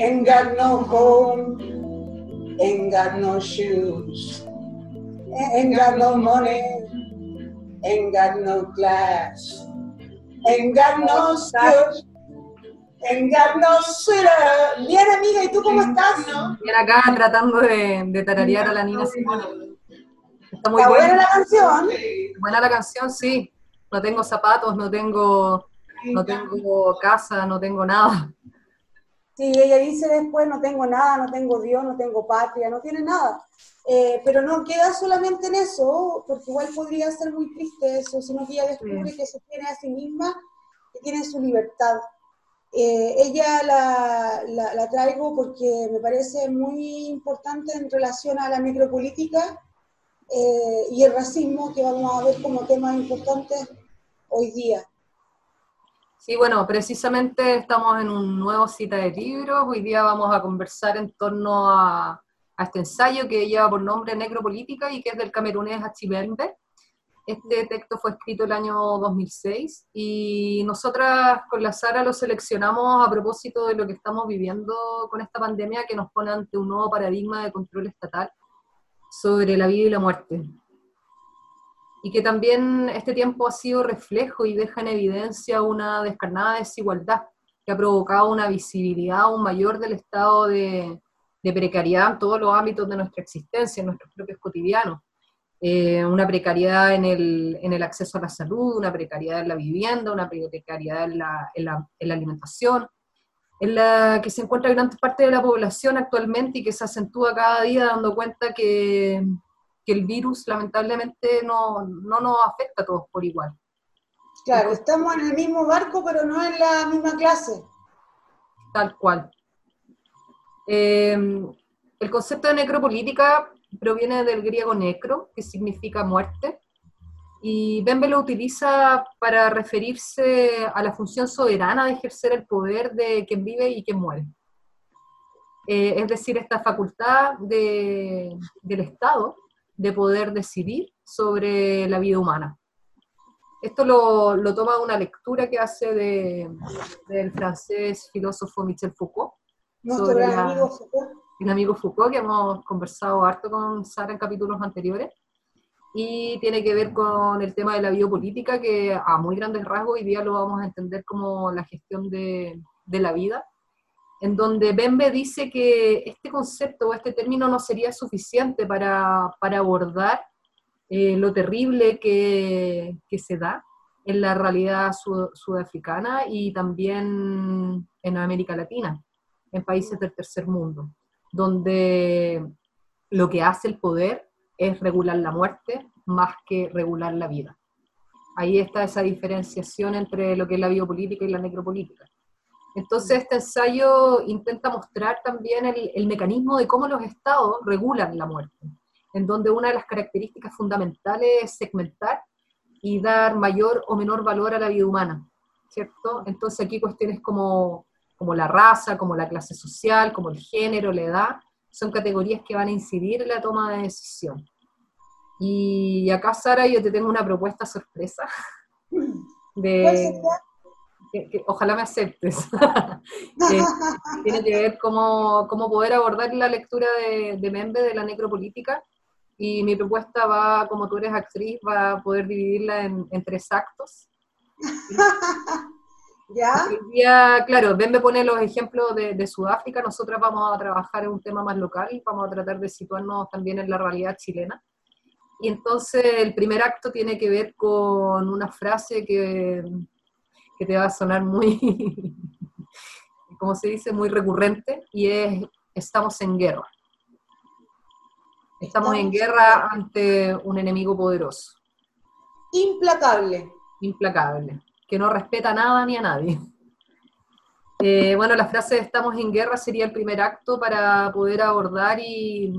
Ain't got no home, ain't got no shoes, ain't got no money, ain't got no class, ain't got no skills. Ain't got no sweater. Bien, amiga, ¿y tú cómo estás? Bien acá tratando de, de tararear a la Nina Simone. Está muy buena la canción. Buena la canción, sí. No tengo zapatos, no tengo, no tengo casa, no tengo nada. Sí, ella dice después, no tengo nada, no tengo Dios, no tengo patria, no tiene nada. Eh, pero no queda solamente en eso, porque igual podría ser muy triste eso, sino que ella descubre que se tiene a sí misma, que tiene su libertad. Eh, ella la, la, traigo porque me parece muy importante en relación a la necropolítica eh, y el racismo, que vamos a ver como temas importantes hoy día. Sí, bueno, precisamente estamos en un nuevo cita de libros. Hoy día vamos a conversar en torno a, a este ensayo que lleva por nombre Necropolítica y que es del camerunés Achibembe. Este texto fue escrito el año 2006 y nosotras con la Sara lo seleccionamos a propósito de lo que estamos viviendo con esta pandemia que nos pone ante un nuevo paradigma de control estatal sobre la vida y la muerte. Y que también este tiempo ha sido reflejo y deja en evidencia una descarnada desigualdad que ha provocado una visibilidad aún mayor del estado de, de precariedad en todos los ámbitos de nuestra existencia, en nuestros propios cotidianos. Eh, una precariedad en el, en el, acceso a la salud, una precariedad en la vivienda, una precariedad en la, en la, en la alimentación, en la que se encuentra gran parte de la población actualmente y que se acentúa cada día dando cuenta que, que el virus lamentablemente no, no, nos afecta a todos por igual. Claro, estamos en el mismo barco, pero no en la misma clase. Tal cual. Eh, el concepto de necropolítica proviene del griego necro, que significa muerte, y Bembe lo utiliza para referirse a la función soberana de ejercer el poder de quien vive y quien muere. Eh, es decir, esta facultad del Estado de poder decidir sobre la vida humana. Esto lo, lo toma una lectura que hace de, del francés filósofo Michel Foucault. Nuestro amigo Foucault el amigo Foucault, que hemos conversado harto con Sara en capítulos anteriores, y tiene que ver con el tema de la biopolítica, que a muy grandes rasgos hoy día lo vamos a entender como la gestión de, de la vida, en donde Bembe dice que este concepto o este término no sería suficiente para, para abordar eh, lo terrible que, que, se da en la realidad sudafricana y también en América Latina, en países del tercer mundo donde lo que hace el poder es regular la muerte más que regular la vida. Ahí está esa diferenciación entre lo que es la biopolítica y la necropolítica. Entonces, este ensayo intenta mostrar también el, mecanismo de cómo los estados regulan la muerte, en donde una de las características fundamentales es segmentar y dar mayor o menor valor a la vida humana, ¿cierto? Entonces, aquí cuestiones como como la raza, como la clase social, como el género, la edad, son categorías que van a incidir en la toma de decisión. Y acá, Sara, yo te tengo una propuesta sorpresa. De, que, ojalá me aceptes. tiene que ver cómo, cómo, poder abordar la lectura de, de Membe de la necropolítica. Y mi propuesta va, como tú eres actriz, va a poder dividirla en, en tres actos. ¿Ya? claro, Ben me pone los ejemplos de, Sudáfrica, nosotras vamos a trabajar en un tema más local, vamos a tratar de situarnos también en la realidad chilena. Y entonces el primer acto tiene que ver con una frase que, que te va a sonar muy, como se dice, muy recurrente, y es, estamos en guerra. Estamos en guerra ante un enemigo poderoso. Implacable. Implacable que no respeta nada ni a nadie. Eh, bueno, la frase de estamos en guerra sería el primer acto para poder abordar y,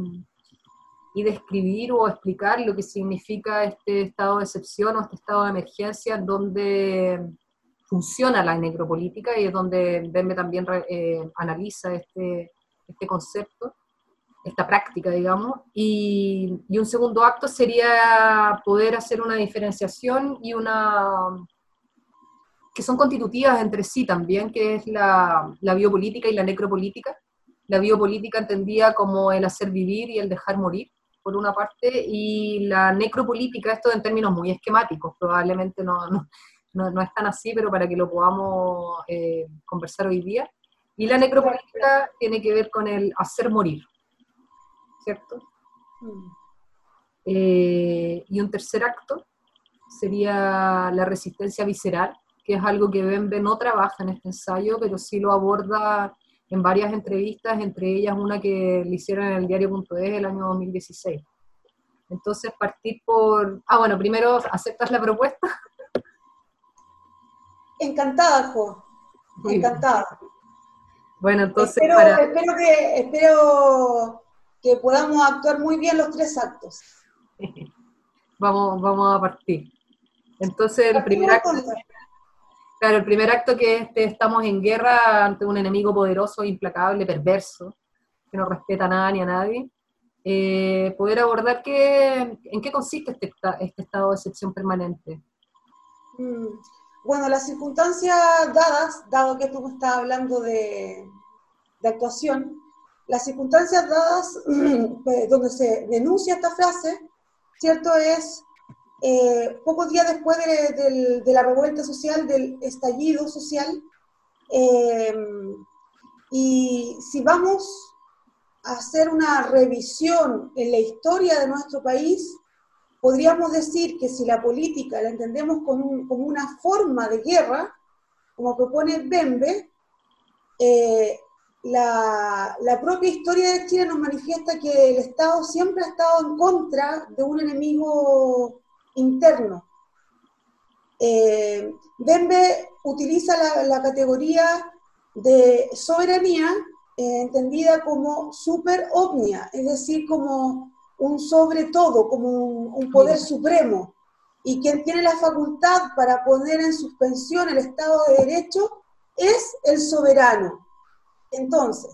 y, describir o explicar lo que significa este estado de excepción o este estado de emergencia en donde funciona la necropolítica y es donde Bembe también eh, analiza este, este concepto, esta práctica, digamos. Y, y un segundo acto sería poder hacer una diferenciación y una que son constitutivas entre sí también, que es la, la biopolítica y la necropolítica, la biopolítica entendía como el hacer vivir y el dejar morir, por una parte, y la necropolítica, esto en términos muy esquemáticos, probablemente no, no, no, es tan así, pero para que lo podamos eh, conversar hoy día. Y la necropolítica tiene que ver con el hacer morir, ¿cierto? Mm. Eh, y un tercer acto sería la resistencia visceral, que es algo que Bembe no trabaja en este ensayo, pero sí lo aborda en varias entrevistas, entre ellas una que le hicieron en el diario.es el año 2016. Entonces, partir por... Ah, bueno, primero, ¿aceptas la propuesta? Encantada, Jo. Encantada. Bueno, entonces... Espero, espero, que, espero que podamos actuar muy bien los tres actos. vamos, vamos a partir. Entonces, el primer acto... Claro, el primer acto que este, estamos en guerra ante un enemigo poderoso, implacable, perverso, que no respeta a nada ni a nadie. Eh, poder abordar qué, en qué consiste este, este estado de excepción permanente. Mm, bueno, las circunstancias dadas, dado que tú estás hablando de, de actuación, las circunstancias dadas pues, donde se denuncia esta frase, ¿cierto? Es eh, pocos días después de, la revuelta social, del estallido social, eh, y si vamos a hacer una revisión en la historia de nuestro país, podríamos decir que si la política la entendemos como, una forma de guerra, como propone Bembe, eh, la, la, propia historia de Chile nos manifiesta que el Estado siempre ha estado en contra de un enemigo interno. Eh, Bembe utiliza la, categoría de soberanía eh, entendida como super omnia, es decir, como un sobre todo, como un, poder supremo, y quien tiene la facultad para poner en suspensión el Estado de Derecho es el soberano. Entonces,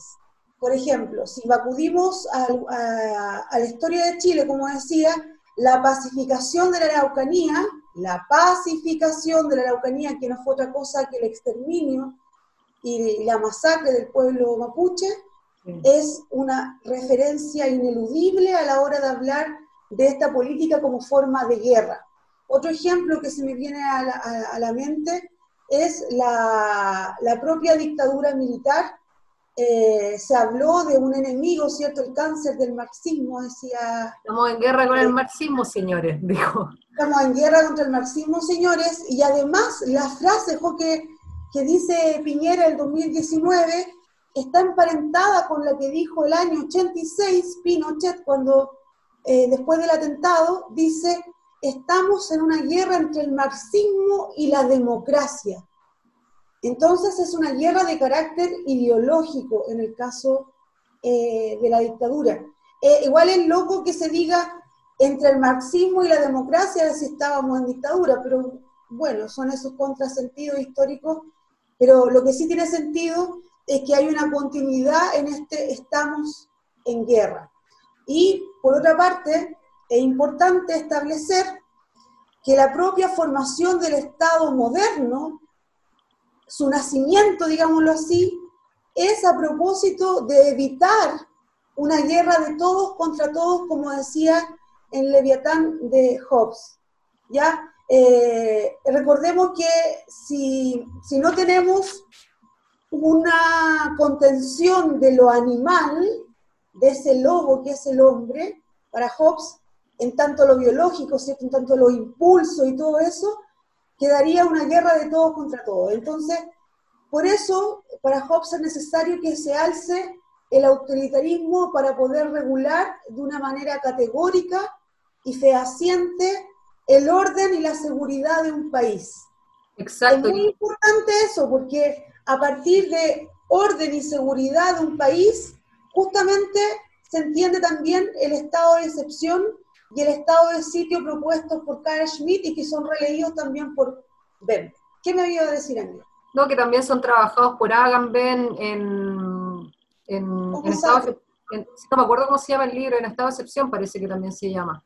por ejemplo, si acudimos a la historia de Chile, como decía, la pacificación de la Araucanía, la pacificación de la Araucanía, que no fue otra cosa que el exterminio y la masacre del pueblo mapuche, es una referencia ineludible a la hora de hablar de esta política como forma de guerra. Otro ejemplo que se me viene a la, mente es la, la propia dictadura militar eh, se habló de un enemigo, ¿cierto? El cáncer del marxismo, decía... Estamos en guerra con el marxismo, señores, dijo. Estamos en guerra contra el marxismo, señores, y además la frase que, que dice Piñera el 2019 está emparentada con la que dijo el año 86 Pinochet cuando, eh, después del atentado, dice, estamos en una guerra entre el marxismo y la democracia. Entonces es una guerra de carácter ideológico en el caso eh, de la dictadura. Eh, igual es loco que se diga entre el marxismo y la democracia si estábamos en dictadura, pero bueno, son esos contrasentidos históricos, pero lo que sí tiene sentido es que hay una continuidad en este estamos en guerra. Y por otra parte, es importante establecer que la propia formación del Estado moderno su nacimiento, digámoslo así, es a propósito de evitar una guerra de todos contra todos, como decía en Leviatán de Hobbes. ¿ya? Eh, recordemos que si, si no tenemos una contención de lo animal, de ese lobo que es el hombre, para Hobbes, en tanto lo biológico, ¿cierto? en tanto lo impulso y todo eso, quedaría una guerra de todos contra todos. Entonces, por eso, para Hobbes es necesario que se alce el autoritarismo para poder regular de una manera categórica y fehaciente el orden y la seguridad de un país. Exacto. Es muy importante eso, porque a partir de orden y seguridad de un país, justamente se entiende también el estado de excepción y el estado de sitio propuestos por Carl Schmitt y que son releídos también por Ben. ¿Qué me había a decir, Andrea? No, que también son trabajados por Agamben en, en, en estado no me acuerdo cómo se llama el libro, en estado de excepción parece que también se llama,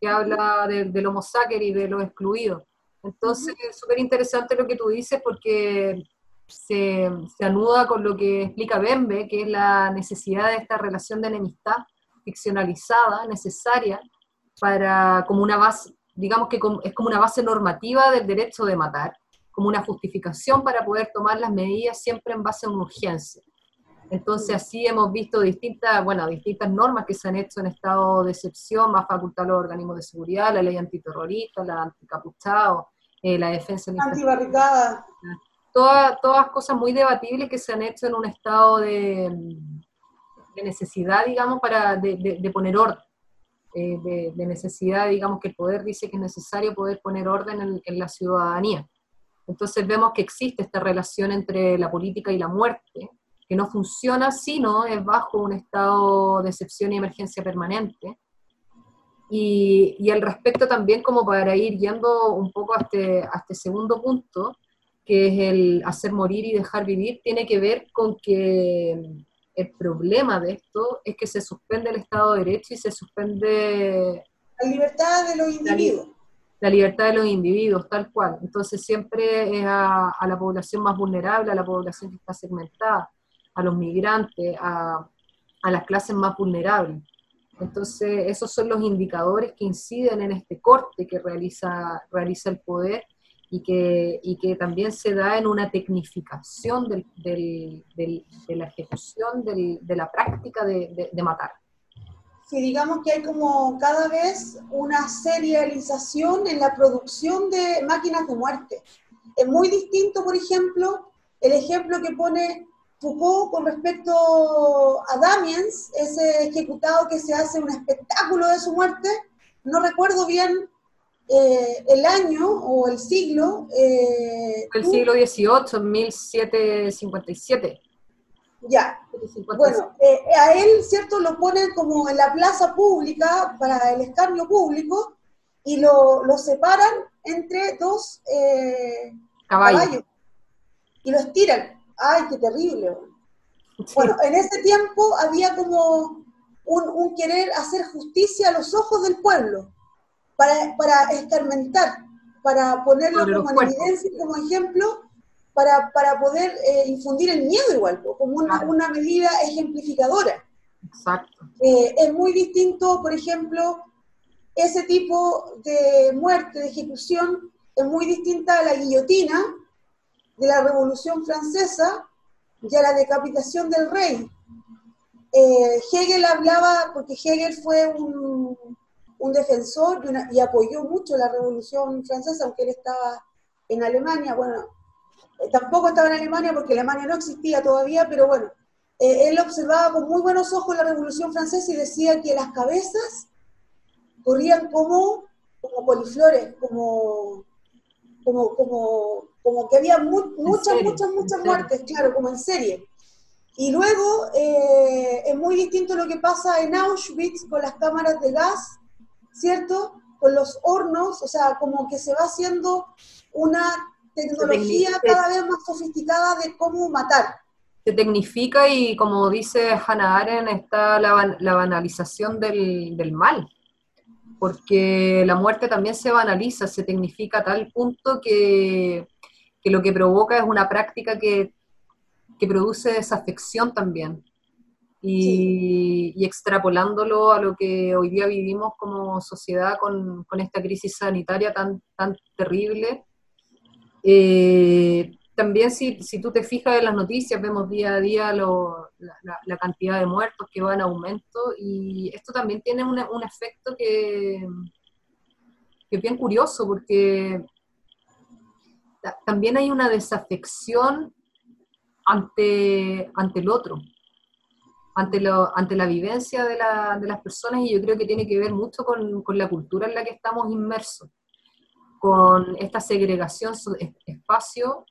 que habla de, del homo y de los excluidos. Entonces, es súper interesante lo que tú dices porque se, se, anuda con lo que explica Bembe, que es la necesidad de esta relación de enemistad ficcionalizada, necesaria, para, como una base, digamos que es como una base normativa del derecho de matar, como una justificación para poder tomar las medidas siempre en base a una urgencia. Entonces así hemos visto distintas, bueno, distintas normas que se han hecho en estado de excepción, más facultad a los organismos de seguridad, la ley antiterrorista, la anticapuchado, eh, la defensa... Antibarricada. Todas, todas cosas muy debatibles que se han hecho en un estado de, necesidad, digamos, para de, poner orden. Eh, de, necesidad, digamos, que el poder dice que es necesario poder poner orden en, en la ciudadanía. Entonces vemos que existe esta relación entre la política y la muerte, que no funciona sino es bajo un estado de excepción y emergencia permanente. Y, y al respecto también, como para ir yendo un poco a este, a este segundo punto, que es el hacer morir y dejar vivir, tiene que ver con que el problema de esto es que se suspende el Estado de Derecho y se suspende... La libertad de los individuos. La, libertad de los individuos, tal cual. Entonces siempre es a, a, la población más vulnerable, a la población que está segmentada a los migrantes, a, las clases más vulnerables. Entonces, esos son los indicadores que inciden en este corte que realiza, realiza el poder y que, y que también se da en una tecnificación del, del, de la ejecución de la práctica de, de, matar. Sí, digamos que hay como cada vez una serialización en la producción de máquinas de muerte. Es muy distinto, por ejemplo, el ejemplo que pone Foucault con respecto a Damiens, ese ejecutado que se hace un espectáculo de su muerte, no recuerdo bien eh, el año o el siglo. Eh, el siglo XVIII, 1757. Ya, bueno, eh, a él, ¿cierto? Lo ponen como en la plaza pública para el escarnio público y lo, lo separan entre dos caballos y lo estiran ay, qué terrible. Bueno, en ese tiempo había como un, querer hacer justicia a los ojos del pueblo, para, para escarmentar, para ponerlo como en evidencia, como ejemplo, para, para poder eh, infundir el miedo igual, como una, una medida ejemplificadora. Exacto. Eh, es muy distinto, por ejemplo, ese tipo de muerte, de ejecución, es muy distinta a la guillotina, de la Revolución Francesa y a la decapitación del rey. Eh, Hegel hablaba, porque Hegel fue un, un defensor y, apoyó mucho la Revolución Francesa, aunque él estaba en Alemania, bueno, eh, tampoco estaba en Alemania porque Alemania no existía todavía, pero bueno, eh, él observaba con muy buenos ojos la Revolución Francesa y decía que las cabezas corrían como, como poliflores, como, como, como como que había muchas, muchas, muchas muertes, claro, como en serie. Y luego eh, es muy distinto lo que pasa en Auschwitz con las cámaras de gas, ¿cierto? Con los hornos, o sea, como que se va haciendo una tecnología cada vez más sofisticada de cómo matar. Se tecnifica y como dice Hannah Arendt, está la, la banalización del, del mal porque la muerte también se banaliza, se tecnifica a tal punto que que lo que provoca es una práctica que, que produce desafección también. Y, extrapolándolo a lo que hoy día vivimos como sociedad con, esta crisis sanitaria tan, tan terrible. Eh, también si, si, tú te fijas en las noticias, vemos día a día la, cantidad de muertos que va en aumento y esto también tiene un, un efecto que, que es bien curioso porque también hay una desafección ante, ante el otro, ante, lo, ante la vivencia de, la, de, las personas y yo creo que tiene que ver mucho con, con, la cultura en la que estamos inmersos, con esta segregación espacio,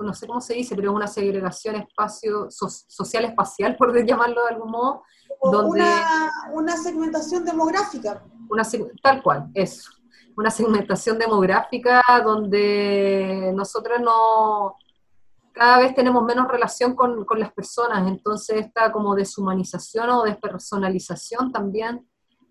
no sé cómo se dice, pero es una segregación espacio social espacial, por llamarlo de algún modo. Donde, una, una segmentación demográfica. Una, tal cual, eso una segmentación demográfica donde nosotros no, cada vez tenemos menos relación con, con, las personas, entonces esta como deshumanización o despersonalización también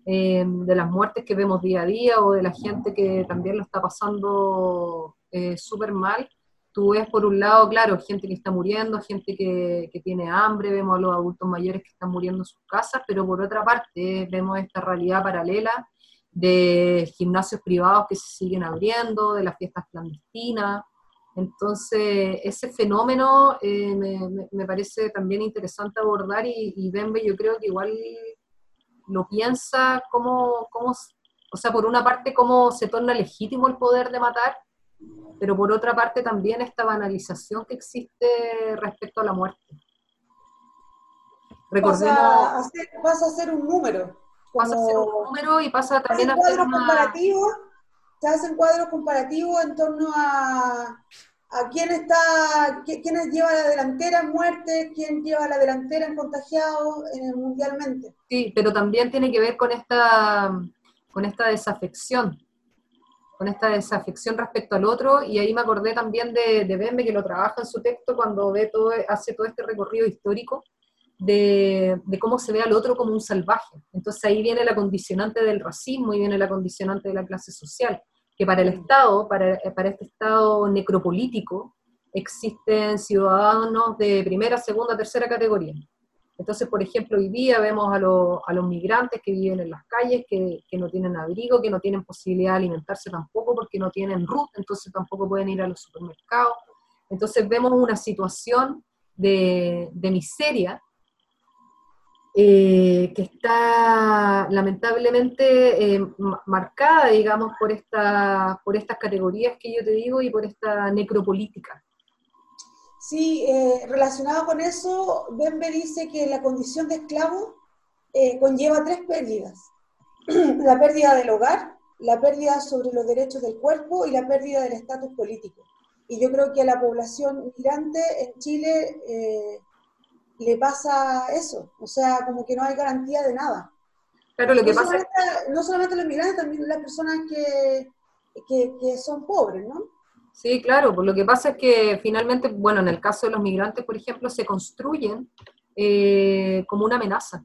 eh, de las muertes que vemos día a día o de la gente que también lo está pasando eh, súper mal, tú ves por un lado, claro, gente que está muriendo, gente que, que, tiene hambre, vemos a los adultos mayores que están muriendo en sus casas, pero por otra parte vemos esta realidad paralela de gimnasios privados que se siguen abriendo, de las fiestas clandestinas. Entonces, ese fenómeno eh, me, me, parece también interesante abordar y, y Bembe yo creo que igual lo piensa como, como, o sea, por una parte cómo se torna legítimo el poder de matar, pero por otra parte también esta banalización que existe respecto a la muerte. Recordemos, pasa a ser, pasa a ser un número. Pasa a ser un número y pasa también a ser una... comparativos, se hacen cuadros comparativos en torno a, a quién está, quién lleva la delantera en muerte, quién lleva la delantera en contagiados eh, mundialmente. Sí, pero también tiene que ver con esta, con esta desafección, con esta desafección respecto al otro, y ahí me acordé también de, de Bembe, que lo trabaja en su texto cuando ve todo, hace todo este recorrido histórico de, de, cómo se ve al otro como un salvaje. Entonces ahí viene la condicionante del racismo y viene la condicionante de la clase social que para el Estado, para, para este Estado necropolítico, existen ciudadanos de primera, segunda, tercera categoría. Entonces, por ejemplo, hoy día vemos a, a los migrantes que viven en las calles, que, que, no tienen abrigo, que no tienen posibilidad de alimentarse tampoco porque no tienen RUT, entonces tampoco pueden ir a los supermercados. Entonces vemos una situación de, de miseria eh, que está lamentablemente eh, marcada, digamos, por, esta, por estas categorías que yo te digo y por esta necropolítica. Sí, eh, relacionado con eso, Bembe dice que la condición de esclavo conlleva tres pérdidas. la pérdida del hogar, la pérdida sobre los derechos del cuerpo y la pérdida del estatus político. Y yo creo que a la población migrante en Chile le pasa eso, o sea, como que no hay garantía de nada. Pero lo que no pasa solamente, No solamente los migrantes, también las personas que, que, son pobres, ¿no? Sí, claro, pues lo que pasa es que finalmente, bueno, en el caso de los migrantes, por ejemplo, se construyen eh, como una amenaza.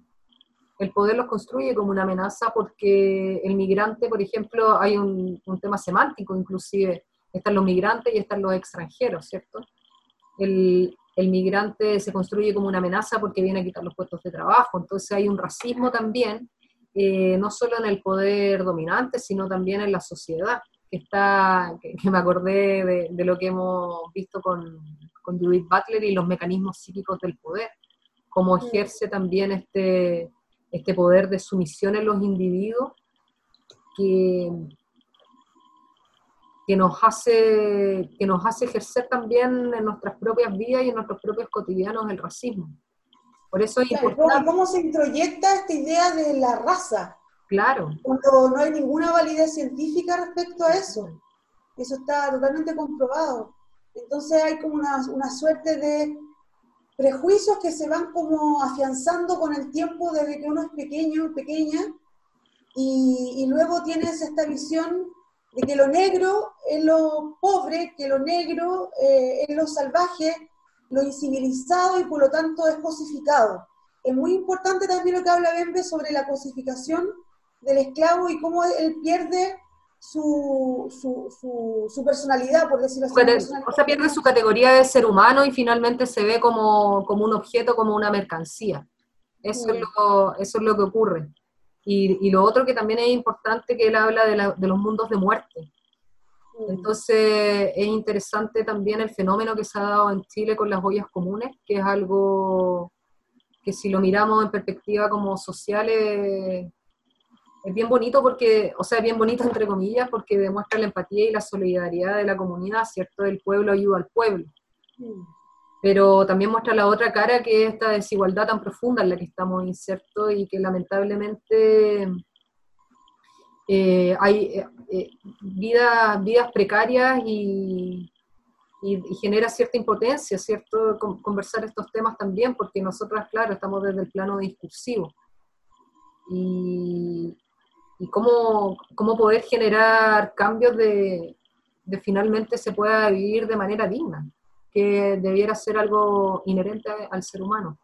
El poder los construye como una amenaza porque el migrante, por ejemplo, hay un, un tema semántico inclusive, están los migrantes y están los extranjeros, ¿cierto? El, el migrante se construye como una amenaza porque viene a quitar los puestos de trabajo. Entonces hay un racismo también, eh, no solo en el poder dominante, sino también en la sociedad, que está, que, me acordé de, lo que hemos visto con, con Judith Butler y los mecanismos psíquicos del poder, cómo ejerce también este, este poder de sumisión en los individuos que, que nos hace, que nos hace ejercer también en nuestras propias vidas y en nuestros propios cotidianos el racismo. Por eso es importante... ¿Cómo se introyecta esta idea de la raza? Claro. Cuando no hay ninguna validez científica respecto a eso. Eso está totalmente comprobado. Entonces hay como una, una suerte de prejuicios que se van como afianzando con el tiempo desde que uno es pequeño, pequeña, y, y luego tienes esta visión de que lo negro es lo pobre, que lo negro eh, es lo salvaje, lo incivilizado y por lo tanto es cosificado. Es muy importante también lo que habla Bembe sobre la cosificación del esclavo y cómo él pierde su, su, su, personalidad, por decirlo así. O sea, pierde su categoría de ser humano y finalmente se ve como, como un objeto, como una mercancía. Eso, es lo, eso es lo que ocurre. Y, lo otro que también es importante, que él habla de, los mundos de muerte. Mm. Entonces es interesante también el fenómeno que se ha dado en Chile con las ollas comunes, que es algo que si lo miramos en perspectiva como social es, bien bonito porque, o sea, bien bonito entre comillas, porque demuestra la empatía y la solidaridad de la comunidad, ¿cierto? El pueblo ayuda al pueblo. Pero también muestra la otra cara que es esta desigualdad tan profunda en la que estamos insertos y que lamentablemente eh, hay eh, eh, vidas, vidas precarias y, genera cierta impotencia, ¿cierto? conversar estos temas también, porque nosotras, claro, estamos desde el plano discursivo. Y, y cómo, cómo, poder generar cambios de, de finalmente se pueda vivir de manera digna que debiera ser algo inherente al ser humano.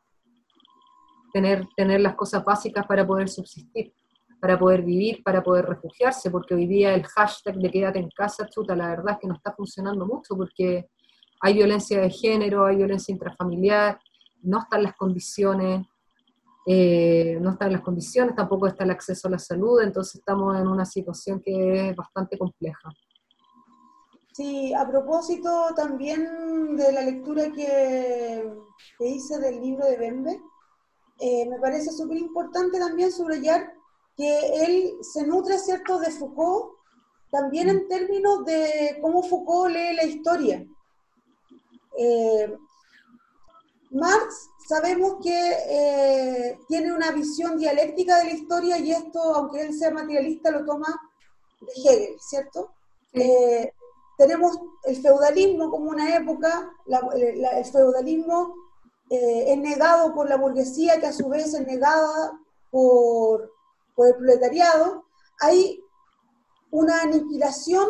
Tener, tener las cosas básicas para poder subsistir, para poder vivir, para poder refugiarse, porque hoy día el hashtag de quédate en casa, chuta, la verdad es que no está funcionando mucho, porque hay violencia de género, hay violencia intrafamiliar, no están las condiciones, eh, no están las condiciones, tampoco está el acceso a la salud, entonces estamos en una situación que es bastante compleja. Sí, a propósito también de la lectura que, hice del libro de Bembe, eh, me parece súper importante también subrayar que él se nutre, ¿cierto?, de Foucault, también en términos de cómo Foucault lee la historia. Eh, Marx sabemos que eh, tiene una visión dialéctica de la historia y esto, aunque él sea materialista, lo toma de Hegel, ¿cierto? Eh, tenemos el feudalismo como una época, el feudalismo es negado por la burguesía, que a su vez es negada por, por el proletariado. Hay una aniquilación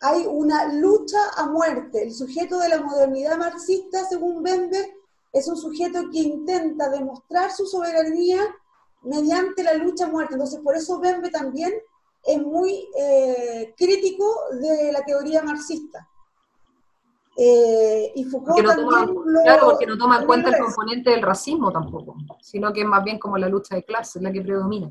hay una lucha a muerte. El sujeto de la modernidad marxista, según Bembe, es un sujeto que intenta demostrar su soberanía mediante la lucha a muerte. Entonces, por eso Bembe también es muy eh, crítico de la teoría marxista. Eh, y Foucault no también toma, Claro, porque no toma en cuenta el componente del racismo tampoco, sino que es más bien como la lucha de clases la que predomina.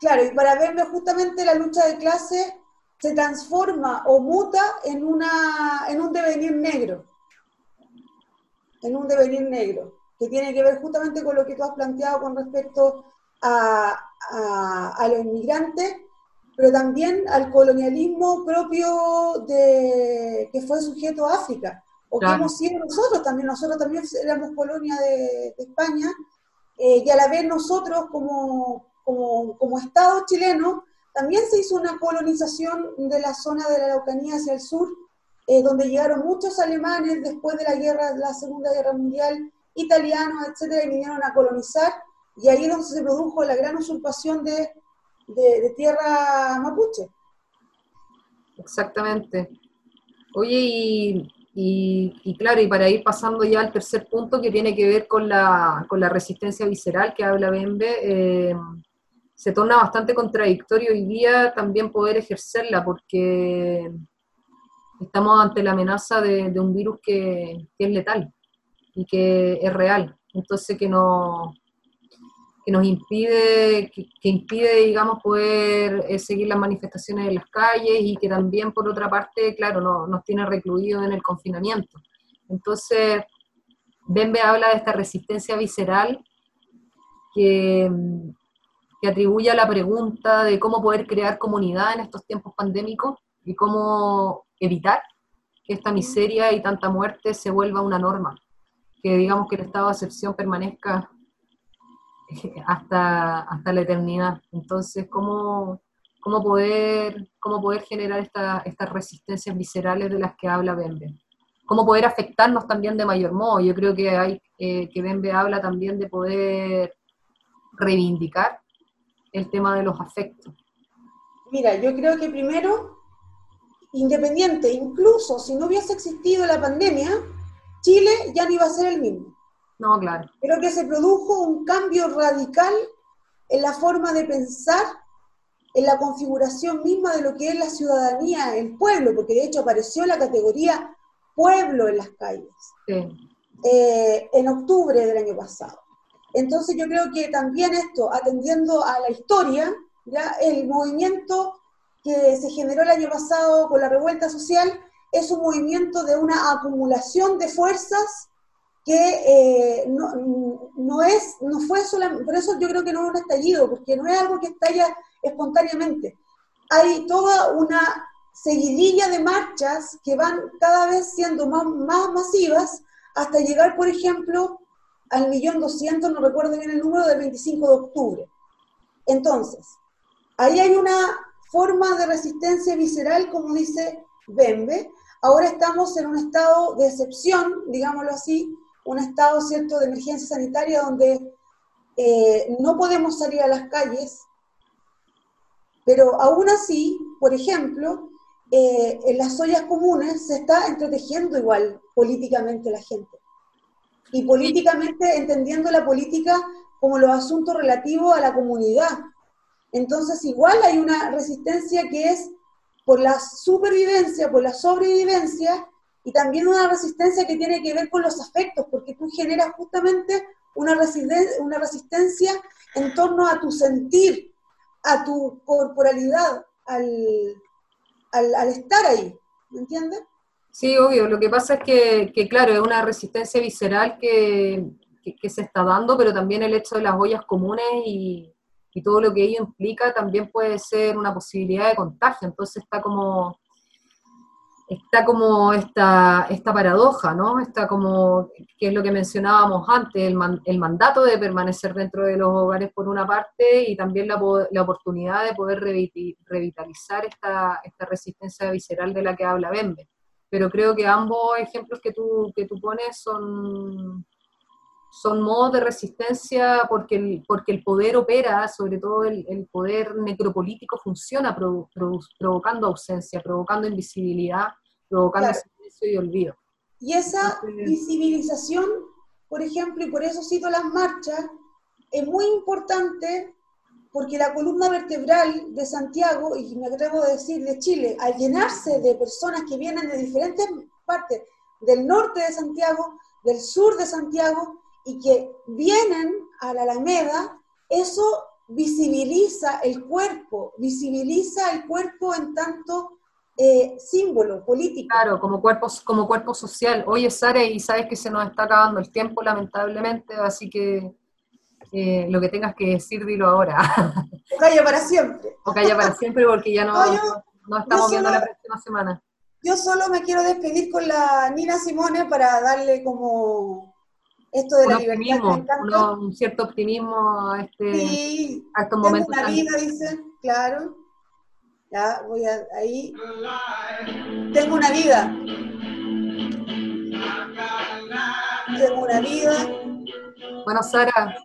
Claro, y para Bembe justamente la lucha de clases se transforma o muta en, una, en un devenir negro, en un devenir negro, que tiene que ver justamente con lo que tú has planteado con respecto a, los inmigrantes, pero también al colonialismo propio de que fue sujeto a África, o que hemos sido nosotros también, nosotros también éramos colonia de, España, eh, y a la vez nosotros como, como, como Estado chileno también se hizo una colonización de la zona de la Araucanía hacia el sur, eh, donde llegaron muchos alemanes después de la guerra, la Segunda Guerra Mundial, italianos, etcétera, y vinieron a colonizar, y ahí es donde se produjo la gran usurpación de, de, tierra mapuche. Exactamente. Oye, y, claro, y para ir pasando ya al tercer punto que tiene que ver con la, con la resistencia visceral que habla Bembe, eh, se torna bastante contradictorio hoy día también poder ejercerla porque estamos ante la amenaza de, un virus que, es letal y que es real. Entonces que, no, que nos impide, que, impide, digamos, poder eh, seguir las manifestaciones en las calles y que también, por otra parte, claro, no, nos tiene recluidos en el confinamiento. Entonces, Bembe habla de esta resistencia visceral que, que atribuye a la pregunta de cómo poder crear comunidad en estos tiempos pandémicos y cómo evitar que esta miseria y tanta muerte se vuelva una norma, que digamos que el estado de excepción permanezca hasta, hasta la eternidad. Entonces, ¿cómo, cómo, poder, cómo poder generar estas resistencias viscerales de las que habla Bembe? ¿Cómo poder afectarnos también de mayor modo? Yo creo que, hay, eh, que Bembe habla también de poder reivindicar el tema de los afectos? Mira, yo creo que primero, independiente, incluso si no hubiese existido la pandemia, Chile ya no iba a ser el mismo. No, claro. Creo que se produjo un cambio radical en la forma de pensar, en la configuración misma de lo que es la ciudadanía, el pueblo, porque de hecho apareció la categoría pueblo en las calles eh, en octubre del año pasado. Entonces yo creo que también esto, atendiendo a la historia, ya el movimiento que se generó el año pasado con la revuelta social es un movimiento de una acumulación de fuerzas que eh, no, es, no fue solamente, por eso yo creo que no es un estallido, porque no es algo que estalla espontáneamente. Hay toda una seguidilla de marchas que van cada vez siendo más, más masivas hasta llegar, por ejemplo, al millón doscientos, no recuerdo bien el número, del 25 de octubre. Entonces, ahí hay una forma de resistencia visceral, como dice Bembe. Ahora estamos en un estado de excepción, digámoslo así, un estado cierto de emergencia sanitaria donde eh, no podemos salir a las calles, pero aún así, por ejemplo, eh, en las ollas comunes se está entretejiendo igual políticamente la gente y políticamente entendiendo la política como los asuntos relativos a la comunidad. Entonces, igual hay una resistencia que es por la supervivencia, por la sobrevivencia, y también una resistencia que tiene que ver con los afectos, porque tú generas justamente una resistencia, una resistencia en torno a tu sentir, a tu corporalidad, al, al, estar ahí, ¿me entiendes? Sí, obvio. Lo que pasa es que, claro, es una resistencia visceral que, que, se está dando, pero también el hecho de las ollas comunes y, y, todo lo que ello implica también puede ser una posibilidad de contagio. Entonces está como está como esta, esta paradoja, ¿no? Está como, que es lo que mencionábamos antes, el, el, mandato de permanecer dentro de los hogares por una parte y también la, la oportunidad de poder revitalizar esta, esta, resistencia visceral de la que habla Bembe. Pero creo que ambos ejemplos que tú, que tú pones son, son modos de resistencia porque el, porque el poder opera, sobre todo el, el poder necropolítico funciona provocando ausencia, provocando invisibilidad, provocando silencio y olvido. Y esa visibilización, por ejemplo, y por eso cito las marchas, es muy importante porque la columna vertebral de Santiago, y me atrevo a decir de Chile, al llenarse de personas que vienen de diferentes partes del norte de Santiago, del sur de Santiago, y que vienen a la Alameda, eso visibiliza el cuerpo, visibiliza el cuerpo en tanto eh, símbolo político. Claro, como cuerpo, como cuerpo social. Oye, Sara, y sabes que se nos está acabando el tiempo, lamentablemente, así que eh, lo que tengas que decir, dilo ahora. O calla para siempre. O calla para siempre, porque ya no, no, estamos viendo la próxima semana. Yo solo me quiero despedir con la Nina Simone para darle como esto de la libertad. un cierto optimismo a, este, sí, a estos momentos. Una vida, dice, claro. Ya voy a ahí. Tengo una vida. Tengo una vida. Bueno, Sara.